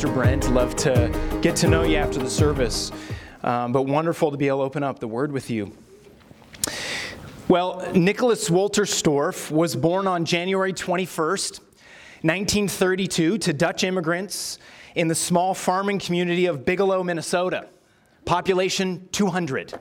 Pastor Brent. Love to get to know you after the service, um, but wonderful to be able to open up the Word with you. Well, Nicholas Wolterstorff was born on January 21st, 1932, to Dutch immigrants in the small farming community of Bigelow, Minnesota. Population 200.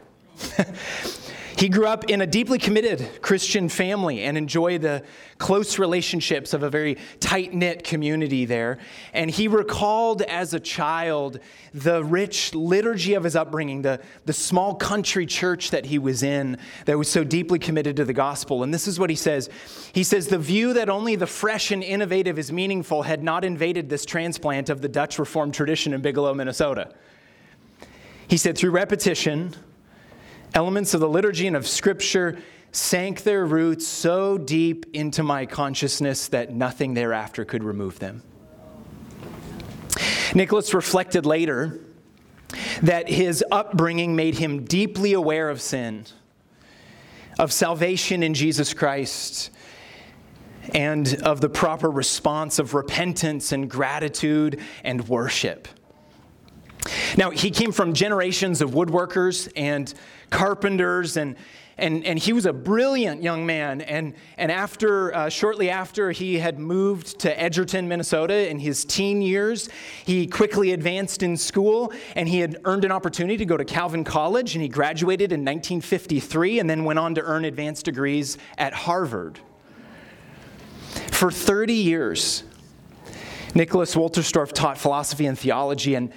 He grew up in a deeply committed Christian family and enjoyed the close relationships of a very tight knit community there. And he recalled as a child the rich liturgy of his upbringing, the, the small country church that he was in that was so deeply committed to the gospel. And this is what he says He says, The view that only the fresh and innovative is meaningful had not invaded this transplant of the Dutch Reformed tradition in Bigelow, Minnesota. He said, Through repetition, Elements of the liturgy and of Scripture sank their roots so deep into my consciousness that nothing thereafter could remove them. Nicholas reflected later that his upbringing made him deeply aware of sin, of salvation in Jesus Christ, and of the proper response of repentance and gratitude and worship. Now, he came from generations of woodworkers and carpenters and and, and he was a brilliant young man. And, and after, uh, shortly after he had moved to Edgerton, Minnesota in his teen years, he quickly advanced in school and he had earned an opportunity to go to Calvin College and he graduated in 1953 and then went on to earn advanced degrees at Harvard. For 30 years, Nicholas Wolterstorff taught philosophy and theology and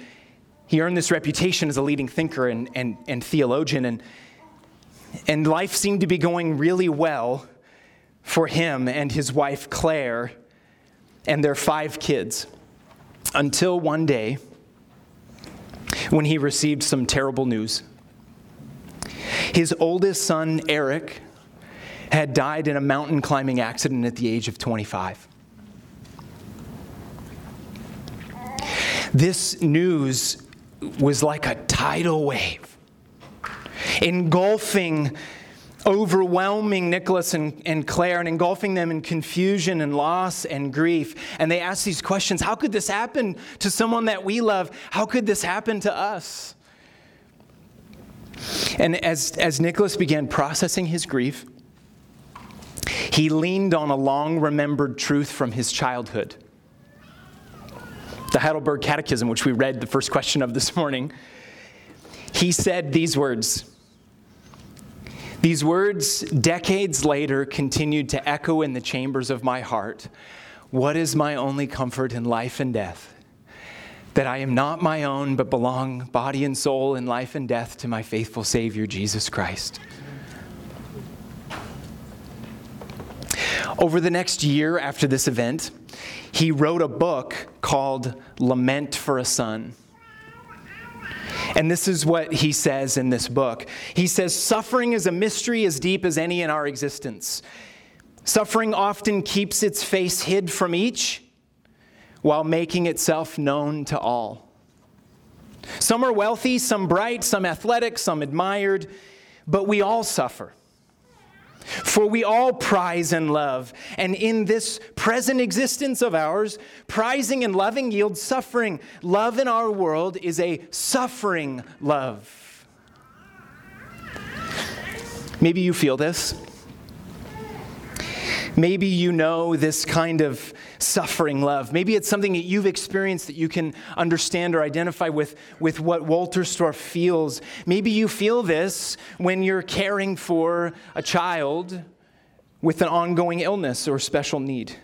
he earned this reputation as a leading thinker and, and, and theologian, and, and life seemed to be going really well for him and his wife Claire and their five kids until one day when he received some terrible news. His oldest son, Eric, had died in a mountain climbing accident at the age of 25. This news was like a tidal wave, engulfing, overwhelming Nicholas and, and Claire and engulfing them in confusion and loss and grief. And they asked these questions How could this happen to someone that we love? How could this happen to us? And as, as Nicholas began processing his grief, he leaned on a long remembered truth from his childhood the Heidelberg Catechism, which we read the first question of this morning, he said these words. These words, decades later, continued to echo in the chambers of my heart. What is my only comfort in life and death? That I am not my own, but belong, body and soul, in life and death, to my faithful Savior, Jesus Christ. Over the next year after this event, he wrote a book called Lament for a Son. And this is what he says in this book. He says, Suffering is a mystery as deep as any in our existence. Suffering often keeps its face hid from each while making itself known to all. Some are wealthy, some bright, some athletic, some admired, but we all suffer. For we all prize and love, and in this present existence of ours, prizing and loving yields suffering. Love in our world is a suffering love. Maybe you feel this. Maybe you know this kind of suffering love. Maybe it's something that you've experienced that you can understand or identify with, with what Wolterstorff feels. Maybe you feel this when you're caring for a child with an ongoing illness or special need.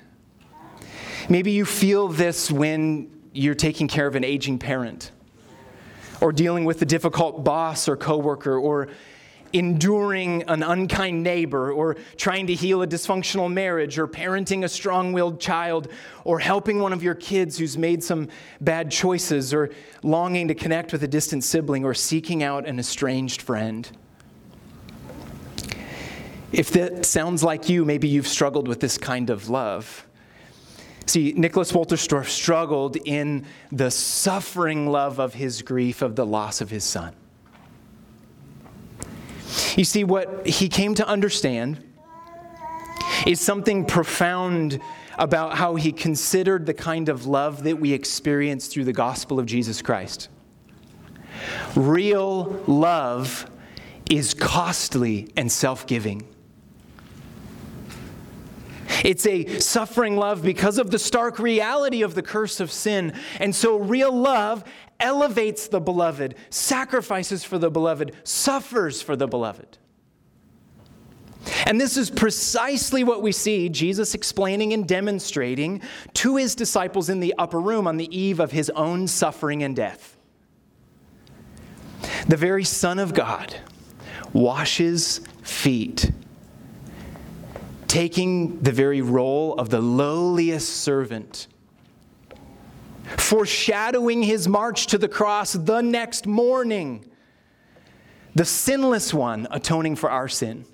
Maybe you feel this when you're taking care of an aging parent or dealing with a difficult boss or coworker or enduring an unkind neighbor, or trying to heal a dysfunctional marriage, or parenting a strong willed child, or helping one of your kids who's made some bad choices, or longing to connect with a distant sibling, or seeking out an estranged friend. If that sounds like you, maybe you've struggled with this kind of love. See, Nicholas Wolterstorff struggled in the suffering love of his grief of the loss of his son. You see, what he came to understand is something profound about how he considered the kind of love that we experience through the gospel of Jesus Christ. Real love is costly and self giving. It's a suffering love because of the stark reality of the curse of sin. And so, real love elevates the beloved, sacrifices for the beloved, suffers for the beloved. And this is precisely what we see Jesus explaining and demonstrating to his disciples in the upper room on the eve of his own suffering and death. The very Son of God washes feet, taking the very role of the lowliest servant, foreshadowing his march to the cross the next morning, the sinless one atoning for our sin.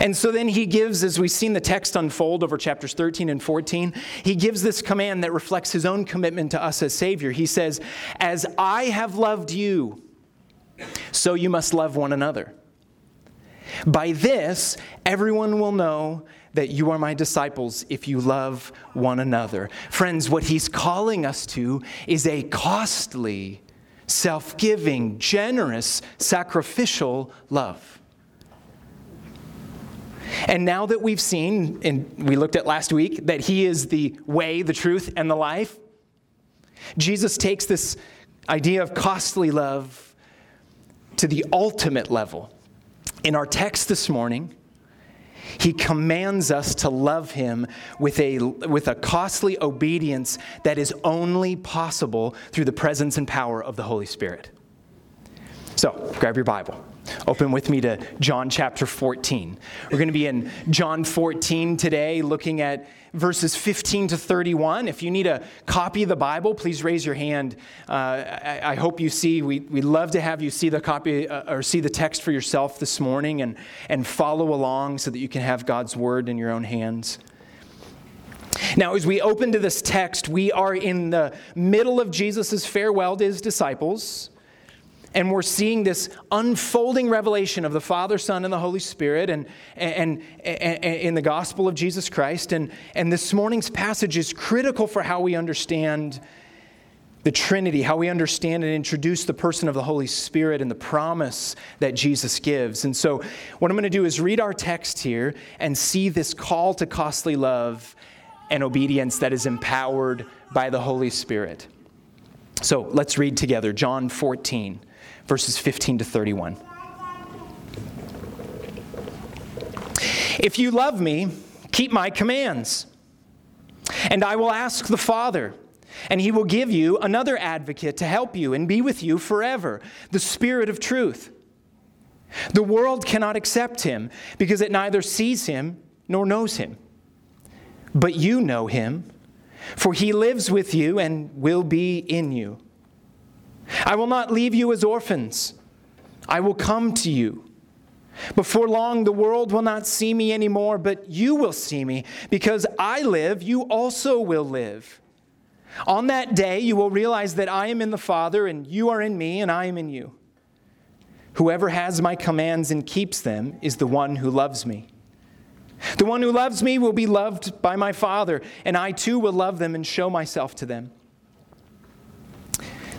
And so then he gives, as we've seen the text unfold over chapters 13 and 14, he gives this command that reflects his own commitment to us as Savior. He says, As I have loved you, so you must love one another. By this, everyone will know that you are my disciples if you love one another. Friends, what he's calling us to is a costly, self giving, generous, sacrificial love. And now that we've seen, and we looked at last week, that He is the way, the truth, and the life, Jesus takes this idea of costly love to the ultimate level. In our text this morning, he commands us to love him with a, with a costly obedience that is only possible through the presence and power of the Holy Spirit. So, grab your Bible. Open with me to John chapter 14. We're going to be in John 14 today, looking at verses 15 to 31. If you need a copy of the Bible, please raise your hand. Uh, I, I, hope you see, we, we love to have you see the copy uh, or see the text for yourself this morning and, and follow along so that you can have God's word in your own hands. Now, as we open to this text, we are in the middle of Jesus' farewell to his disciples. And we're seeing this unfolding revelation of the Father, Son, and the Holy Spirit and, and, in the gospel of Jesus Christ. And, and this morning's passage is critical for how we understand the Trinity, how we understand and introduce the person of the Holy Spirit and the promise that Jesus gives. And so, what I'm going to do is read our text here and see this call to costly love and obedience that is empowered by the Holy Spirit. So, let's read together John 14 verses 15 to 31. If you love me, keep my commands. And I will ask the Father, and he will give you another advocate to help you and be with you forever the Spirit of truth. The world cannot accept him because it neither sees him nor knows him. But you know him, for he lives with you and will be in you. I will not leave you as orphans. I will come to you. Before long, the world will not see me anymore, but you will see me. Because I live, you also will live. On that day, you will realize that I am in the Father, and you are in me, and I am in you. Whoever has my commands and keeps them is the one who loves me. The one who loves me will be loved by my Father, and I too will love them and show myself to them.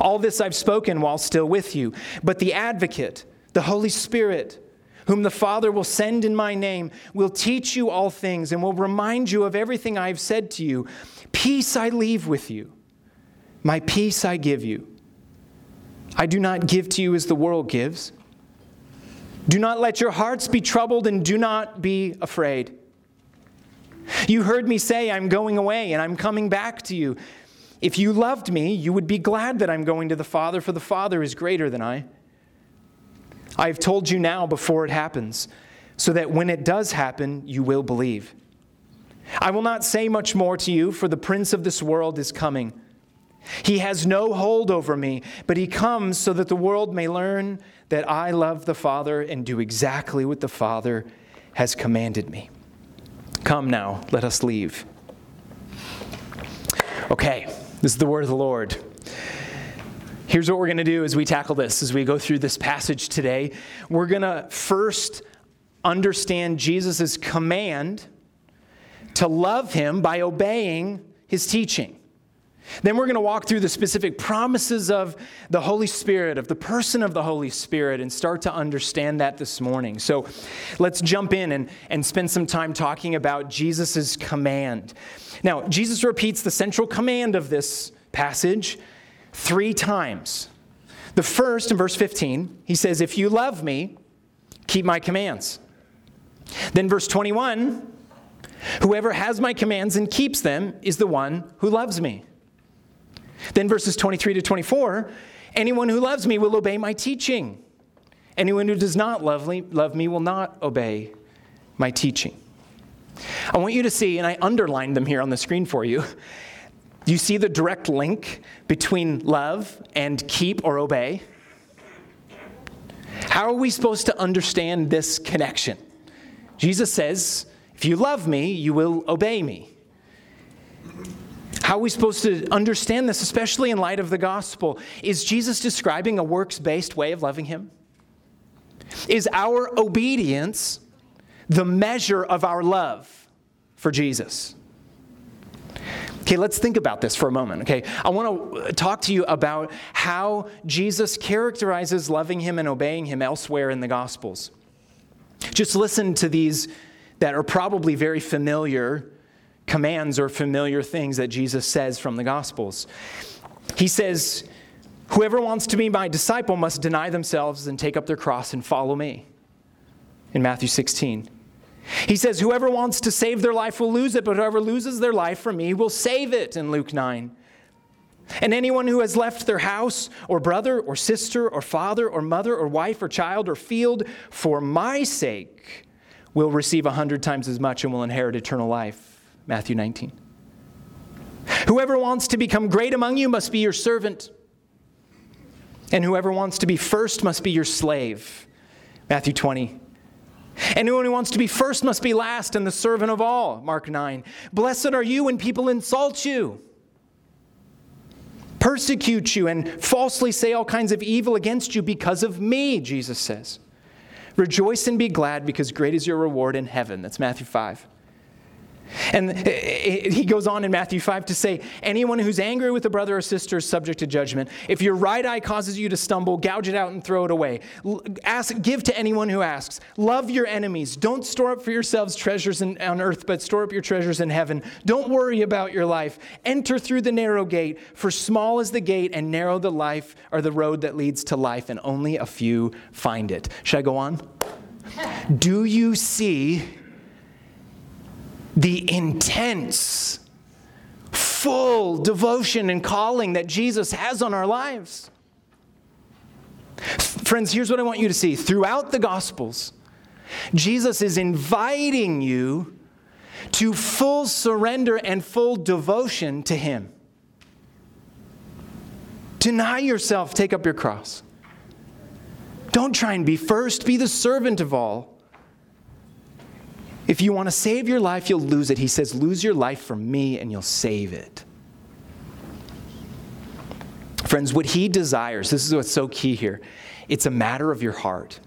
All this I've spoken while still with you. But the advocate, the Holy Spirit, whom the Father will send in my name, will teach you all things and will remind you of everything I have said to you. Peace I leave with you, my peace I give you. I do not give to you as the world gives. Do not let your hearts be troubled and do not be afraid. You heard me say, I'm going away and I'm coming back to you. If you loved me, you would be glad that I'm going to the Father, for the Father is greater than I. I have told you now before it happens, so that when it does happen, you will believe. I will not say much more to you, for the prince of this world is coming. He has no hold over me, but he comes so that the world may learn that I love the Father and do exactly what the Father has commanded me. Come now, let us leave. Okay, this is the word of the Lord. Here's what we're going to do as we tackle this, as we go through this passage today. We're going to first understand Jesus' command to love him by obeying his teaching. Then we're going to walk through the specific promises of the Holy Spirit, of the person of the Holy Spirit, and start to understand that this morning. So let's jump in and, and spend some time talking about Jesus' command. Now, Jesus repeats the central command of this passage three times. The first, in verse 15, he says, If you love me, keep my commands. Then, verse 21, whoever has my commands and keeps them is the one who loves me. Then, verses 23 to 24, anyone who loves me will obey my teaching. Anyone who does not love me, love me will not obey my teaching. I want you to see, and I underlined them here on the screen for you. You see the direct link between love and keep or obey? How are we supposed to understand this connection? Jesus says, If you love me, you will obey me. How are we supposed to understand this, especially in light of the gospel? Is Jesus describing a works based way of loving him? Is our obedience the measure of our love for Jesus? Okay, let's think about this for a moment. Okay, I want to talk to you about how Jesus characterizes loving him and obeying him elsewhere in the Gospels. Just listen to these that are probably very familiar commands or familiar things that Jesus says from the Gospels. He says, Whoever wants to be my disciple must deny themselves and take up their cross and follow me. In Matthew 16. He says, Whoever wants to save their life will lose it, but whoever loses their life for me will save it, in Luke 9. And anyone who has left their house, or brother, or sister, or father, or mother, or wife, or child, or field for my sake will receive a hundred times as much and will inherit eternal life. Matthew 19. Whoever wants to become great among you must be your servant, and whoever wants to be first must be your slave. Matthew 20. Anyone who wants to be first must be last and the servant of all. Mark 9. Blessed are you when people insult you, persecute you, and falsely say all kinds of evil against you because of me, Jesus says. Rejoice and be glad because great is your reward in heaven. That's Matthew 5. And eh, eh, he goes on in Matthew 5 to say, Anyone who's angry with a brother or sister is subject to judgment. If your right eye causes you to stumble, gouge it out and throw it away. Ask, give to anyone who asks. Love your enemies. Don't store up for yourselves treasures in, on earth, but store up your treasures in heaven. Don't worry about your life. Enter through the narrow gate, for small is the gate and narrow the life or the road that leads to life, and only a few find it. Should I go on? Do you see? The intense, full devotion and calling that Jesus has on our lives. Friends, here's what I want you to see. Throughout the Gospels, Jesus is inviting you to full surrender and full devotion to Him. Deny yourself, take up your cross. Don't try and be first, be the servant of all. If you want to save your life, you'll lose it. He says, Lose your life for me and you'll save it. Friends, what he desires, this is what's so key here, it's a matter of your heart.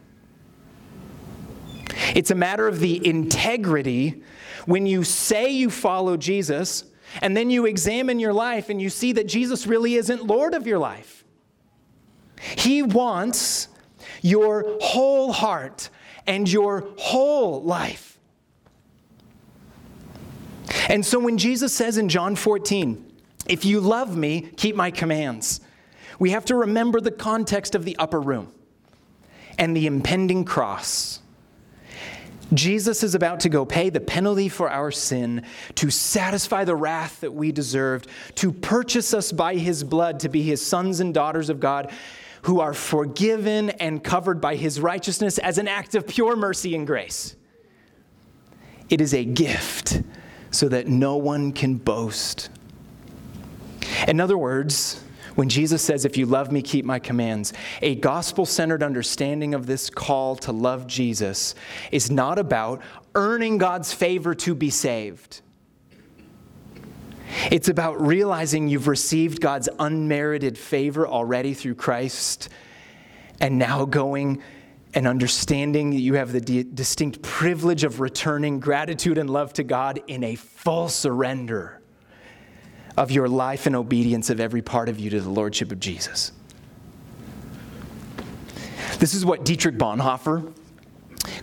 It's a matter of the integrity when you say you follow Jesus and then you examine your life and you see that Jesus really isn't Lord of your life. He wants your whole heart and your whole life. And so when Jesus says in John 14, if you love me, keep my commands, we have to remember the context of the upper room and the impending cross. Jesus is about to go pay the penalty for our sin, to satisfy the wrath that we deserved, to purchase us by his blood to be his sons and daughters of God who are forgiven and covered by his righteousness as an act of pure mercy and grace. It is a gift so that no one can boast. In other words, when Jesus says, If you love me, keep my commands, a gospel centered understanding of this call to love Jesus is not about earning God's favor to be saved. It's about realizing you've received God's unmerited favor already through Christ and now going and understanding that you have the distinct privilege of returning gratitude and love to God in a full surrender of your life and obedience of every part of you to the Lordship of Jesus. This is what Dietrich Bonhoeffer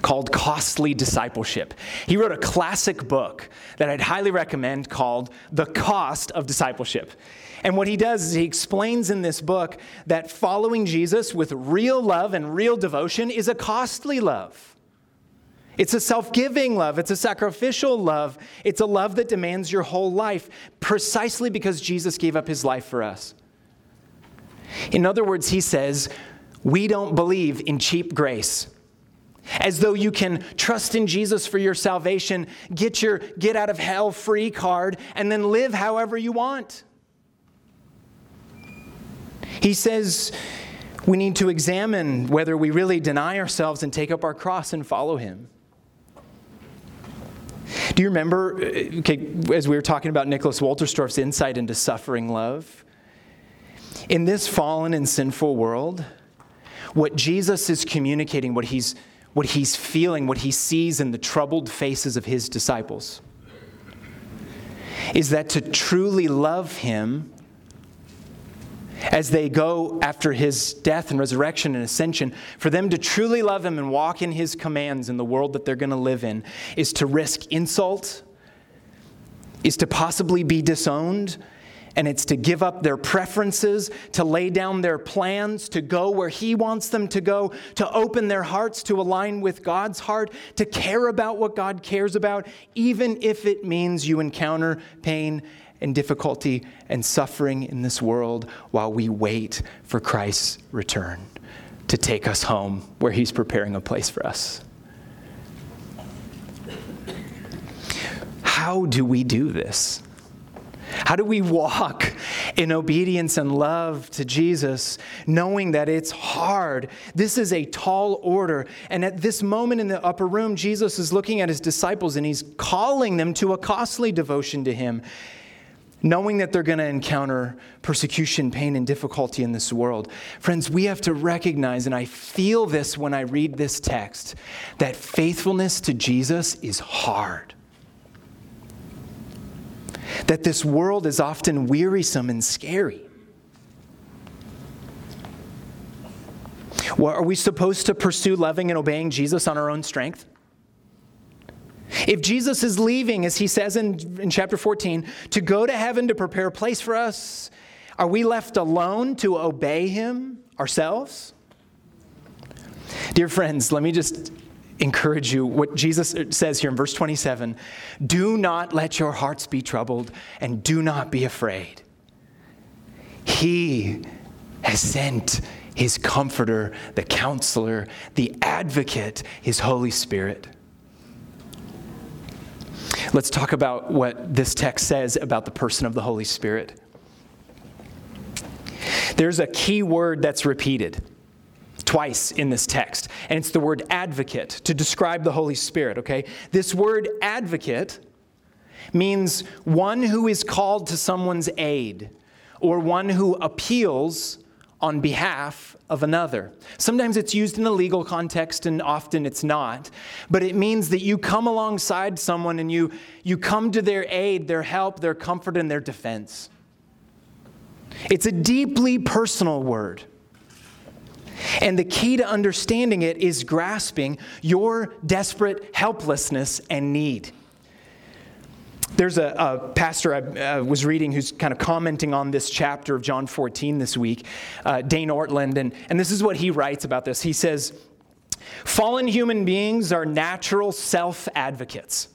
called Costly Discipleship. He wrote a classic book that I'd highly recommend called The Cost of Discipleship. And what he does is he explains in this book that following Jesus with real love and real devotion is a costly love. It's a self giving love. It's a sacrificial love. It's a love that demands your whole life, precisely because Jesus gave up his life for us. In other words, he says, we don't believe in cheap grace. As though you can trust in Jesus for your salvation, get your get out of hell free card, and then live however you want. He says we need to examine whether we really deny ourselves and take up our cross and follow him. Do you remember, uh, okay, as we were talking about Nicholas Wolterstorff's insight into suffering love? In this fallen and sinful world, what Jesus is communicating, what he's, what he's feeling, what he sees in the troubled faces of his disciples, is that to truly love him as they go after his death and resurrection and ascension, for them to truly love him and walk in his commands in the world that they're going to live in, is to risk insult, is to possibly be disowned, and it's to give up their preferences, to lay down their plans, to go where He wants them to go, to open their hearts to align with God's heart, to care about what God cares about, even if it means you encounter pain and difficulty and suffering in this world while we wait for Christ's return to take us home where He's preparing a place for us. How do we do this? How do we walk in obedience and love to Jesus, knowing that it's hard? This is a tall order. And at this moment in the upper room, Jesus is looking at his disciples and he's calling them to a costly devotion to him knowing that they're going to encounter persecution, pain, and difficulty in this world. Friends, we have to recognize, and I feel this when I read this text, that faithfulness to Jesus is hard. That this world is often wearisome and scary. Well, are we supposed to pursue loving and obeying Jesus on our own strength? If Jesus is leaving, as he says in, in chapter 14, to go to heaven to prepare a place for us, are we left alone to obey him ourselves? Dear friends, let me just encourage you what Jesus says here in verse 27 Do not let your hearts be troubled, and do not be afraid. He has sent his comforter, the counselor, the advocate, his Holy Spirit. Let's talk about what this text says about the person of the Holy Spirit. There's a key word that's repeated twice in this text, and it's the word advocate to describe the Holy Spirit, okay? This word advocate means one who is called to someone's aid or one who appeals on behalf of another. Sometimes it's used in a legal context and often it's not, but it means that you come alongside someone and you, you come to their aid, their help, their comfort, and their defense. It's a deeply personal word. And the key to understanding it is grasping your desperate helplessness and need. There's a, a pastor I uh, was reading who's kind of commenting on this chapter of John 14 this week, uh, Dane Ortlund, and, and this is what he writes about this. He says, Fallen human beings are natural self advocates.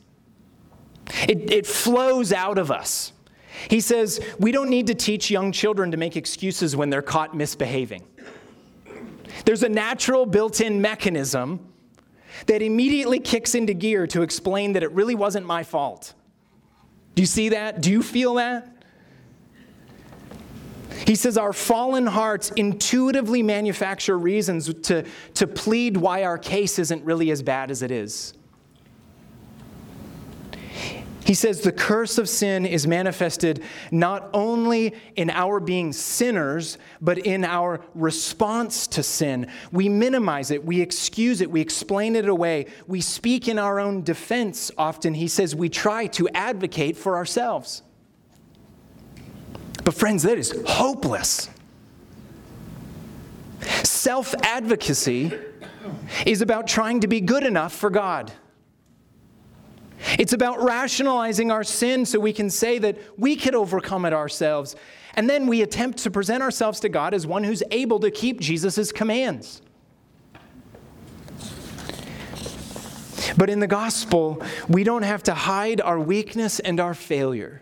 It, it flows out of us. He says, We don't need to teach young children to make excuses when they're caught misbehaving. There's a natural built in mechanism that immediately kicks into gear to explain that it really wasn't my fault. Do you see that? Do you feel that? He says our fallen hearts intuitively manufacture reasons to, to plead why our case isn't really as bad as it is. He says the curse of sin is manifested not only in our being sinners, but in our response to sin. We minimize it, we excuse it, we explain it away, we speak in our own defense. Often, he says we try to advocate for ourselves. But, friends, that is hopeless. Self advocacy is about trying to be good enough for God. It's about rationalizing our sin so we can say that we could overcome it ourselves. And then we attempt to present ourselves to God as one who's able to keep Jesus' commands. But in the gospel, we don't have to hide our weakness and our failure.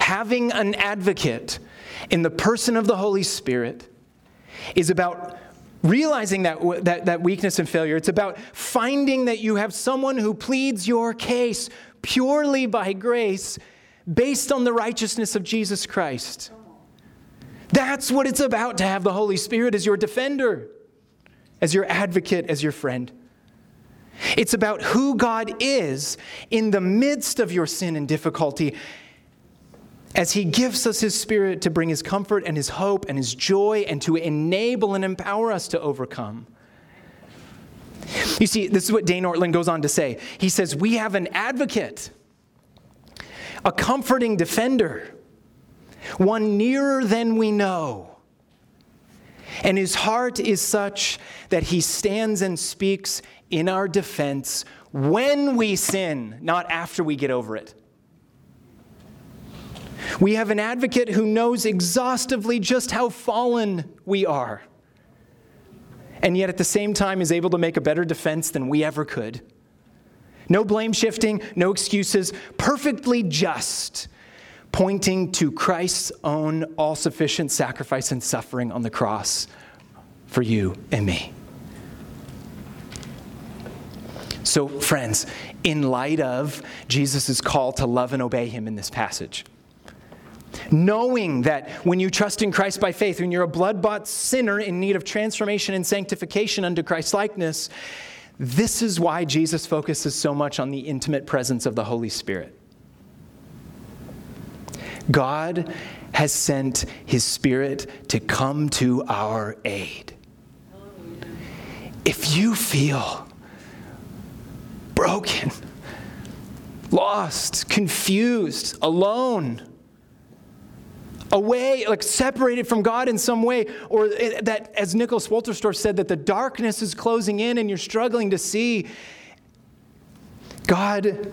Having an advocate in the person of the Holy Spirit is about realizing that, that, that weakness and failure. It's about finding that you have someone who pleads your case purely by grace based on the righteousness of Jesus Christ. That's what it's about to have the Holy Spirit as your defender, as your advocate, as your friend. It's about who God is in the midst of your sin and difficulty as He gives us His Spirit to bring His comfort and His hope and His joy and to enable and empower us to overcome. You see, this is what Dane Ortlund goes on to say. He says, We have an advocate, a comforting defender, one nearer than we know. And his heart is such that he stands and speaks in our defense when we sin, not after we get over it. We have an advocate who knows exhaustively just how fallen we are, and yet at the same time is able to make a better defense than we ever could. No blame shifting, no excuses, perfectly just, pointing to Christ's own all sufficient sacrifice and suffering on the cross for you and me. So, friends, in light of Jesus' call to love and obey him in this passage, knowing that when you trust in Christ by faith, when you're a blood bought sinner in need of transformation and sanctification unto Christ's likeness, this is why Jesus focuses so much on the intimate presence of the Holy Spirit. God has sent his Spirit to come to our aid. If you feel broken, lost, confused, alone, away, like separated from God in some way, or that, as Nicholas Wolterstorff said, that the darkness is closing in and you're struggling to see, God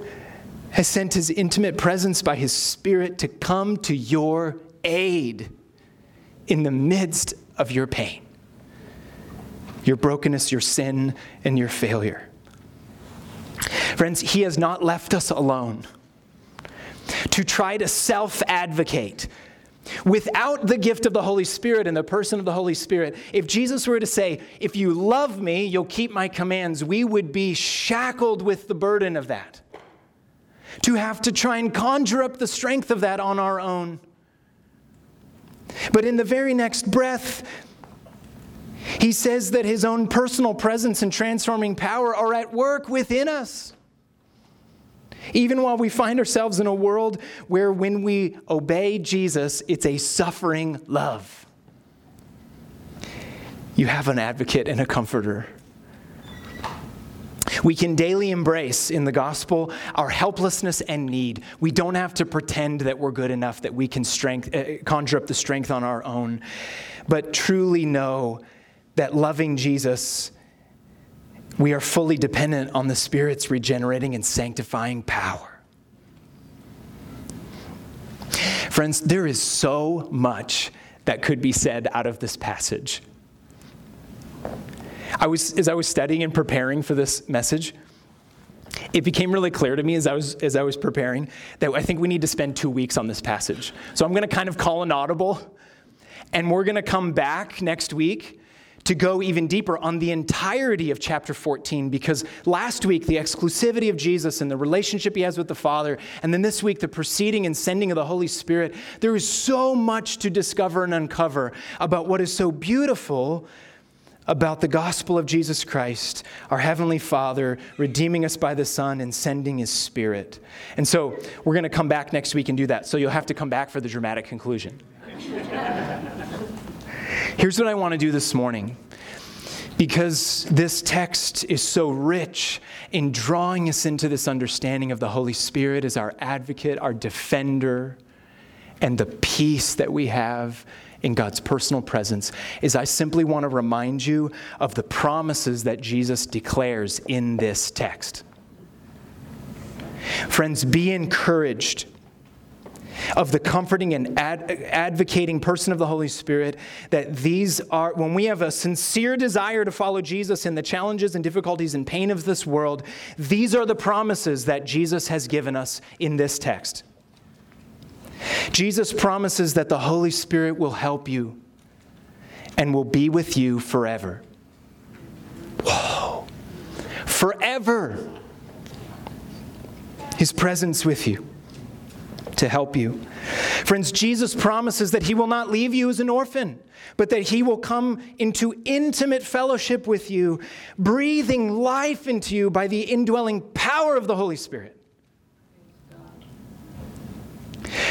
has sent his intimate presence by his Spirit to come to your aid in the midst of your pain, your brokenness, your sin, and your failure. Friends, he has not left us alone to try to self advocate Without the gift of the Holy Spirit and the person of the Holy Spirit, if Jesus were to say, If you love me, you'll keep my commands, we would be shackled with the burden of that. To have to try and conjure up the strength of that on our own. But in the very next breath, he says that his own personal presence and transforming power are at work within us. Even while we find ourselves in a world where when we obey Jesus, it's a suffering love. You have an advocate and a comforter. We can daily embrace in the gospel our helplessness and need. We don't have to pretend that we're good enough that we can strength, uh, conjure up the strength on our own, but truly know that loving Jesus we are fully dependent on the Spirit's regenerating and sanctifying power. Friends, there is so much that could be said out of this passage. I was, as I was studying and preparing for this message, it became really clear to me as I was as I was preparing that I think we need to spend two weeks on this passage. So I'm going to kind of call an audible, and we're going to come back next week to go even deeper on the entirety of chapter 14 because last week the exclusivity of Jesus and the relationship he has with the Father, and then this week the proceeding and sending of the Holy Spirit, there is so much to discover and uncover about what is so beautiful about the gospel of Jesus Christ, our Heavenly Father, redeeming us by the Son and sending His Spirit. And so we're going to come back next week and do that. So you'll have to come back for the dramatic conclusion. Here's what I want to do this morning. Because this text is so rich in drawing us into this understanding of the Holy Spirit as our advocate, our defender, and the peace that we have in God's personal presence, is I simply want to remind you of the promises that Jesus declares in this text. Friends, be encouraged of the comforting and ad- advocating person of the Holy Spirit, that these are, when we have a sincere desire to follow Jesus in the challenges and difficulties and pain of this world, these are the promises that Jesus has given us in this text. Jesus promises that the Holy Spirit will help you and will be with you forever. Whoa! Forever! His presence with you to help you. Friends, Jesus promises that He will not leave you as an orphan, but that He will come into intimate fellowship with you, breathing life into you by the indwelling power of the Holy Spirit.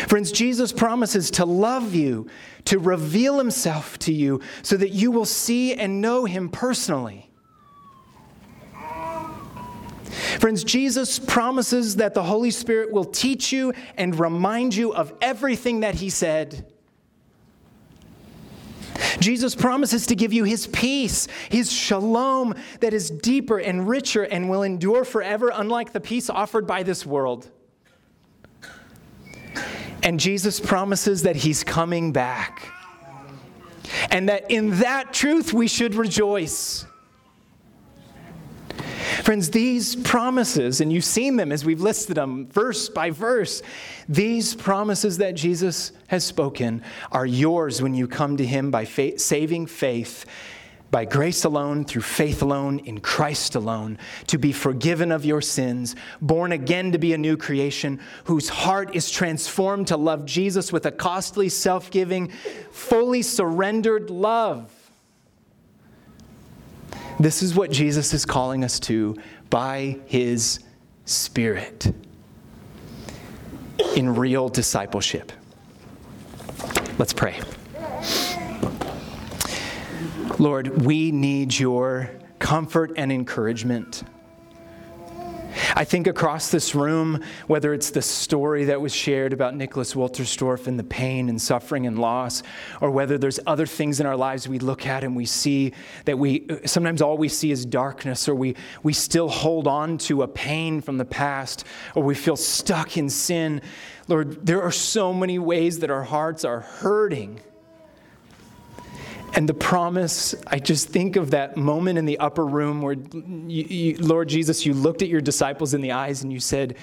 Friends, Jesus promises to love you, to reveal Himself to you, so that you will see and know Him personally. Friends, Jesus promises that the Holy Spirit will teach you and remind you of everything that He said. Jesus promises to give you his peace, his shalom that is deeper and richer and will endure forever, unlike the peace offered by this world. And Jesus promises that he's coming back. And that in that truth we should rejoice. Friends, these promises, and you've seen them as we've listed them verse by verse, these promises that Jesus has spoken are yours when you come to Him by faith, saving faith, by grace alone, through faith alone, in Christ alone, to be forgiven of your sins, born again to be a new creation, whose heart is transformed to love Jesus with a costly, self giving, fully surrendered love this is what Jesus is calling us to by his Spirit in real discipleship. Let's pray. Lord, we need your comfort and encouragement. I think across this room, whether it's the story that was shared about Nicholas Wolterstorff and the pain and suffering and loss, or whether there's other things in our lives we look at and we see that we sometimes all we see is darkness, or we, we still hold on to a pain from the past, or we feel stuck in sin. Lord, there are so many ways that our hearts are hurting. And the promise, I just think of that moment in the upper room where, you, you, Lord Jesus, you looked at your disciples in the eyes and you said,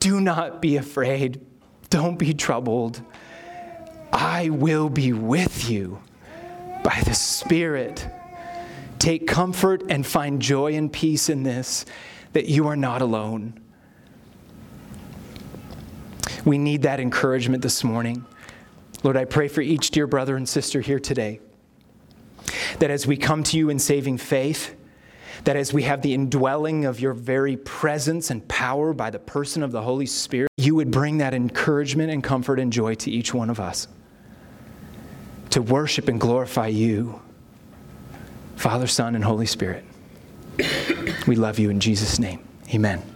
Do not be afraid. Don't be troubled. I will be with you by the Spirit. Take comfort and find joy and peace in this, that you are not alone. We need that encouragement this morning. Lord, I pray for each dear brother and sister here today that as we come to you in saving faith, that as we have the indwelling of your very presence and power by the person of the Holy Spirit, you would bring that encouragement and comfort and joy to each one of us to worship and glorify you, Father, Son, and Holy Spirit. We love you in Jesus' name. Amen.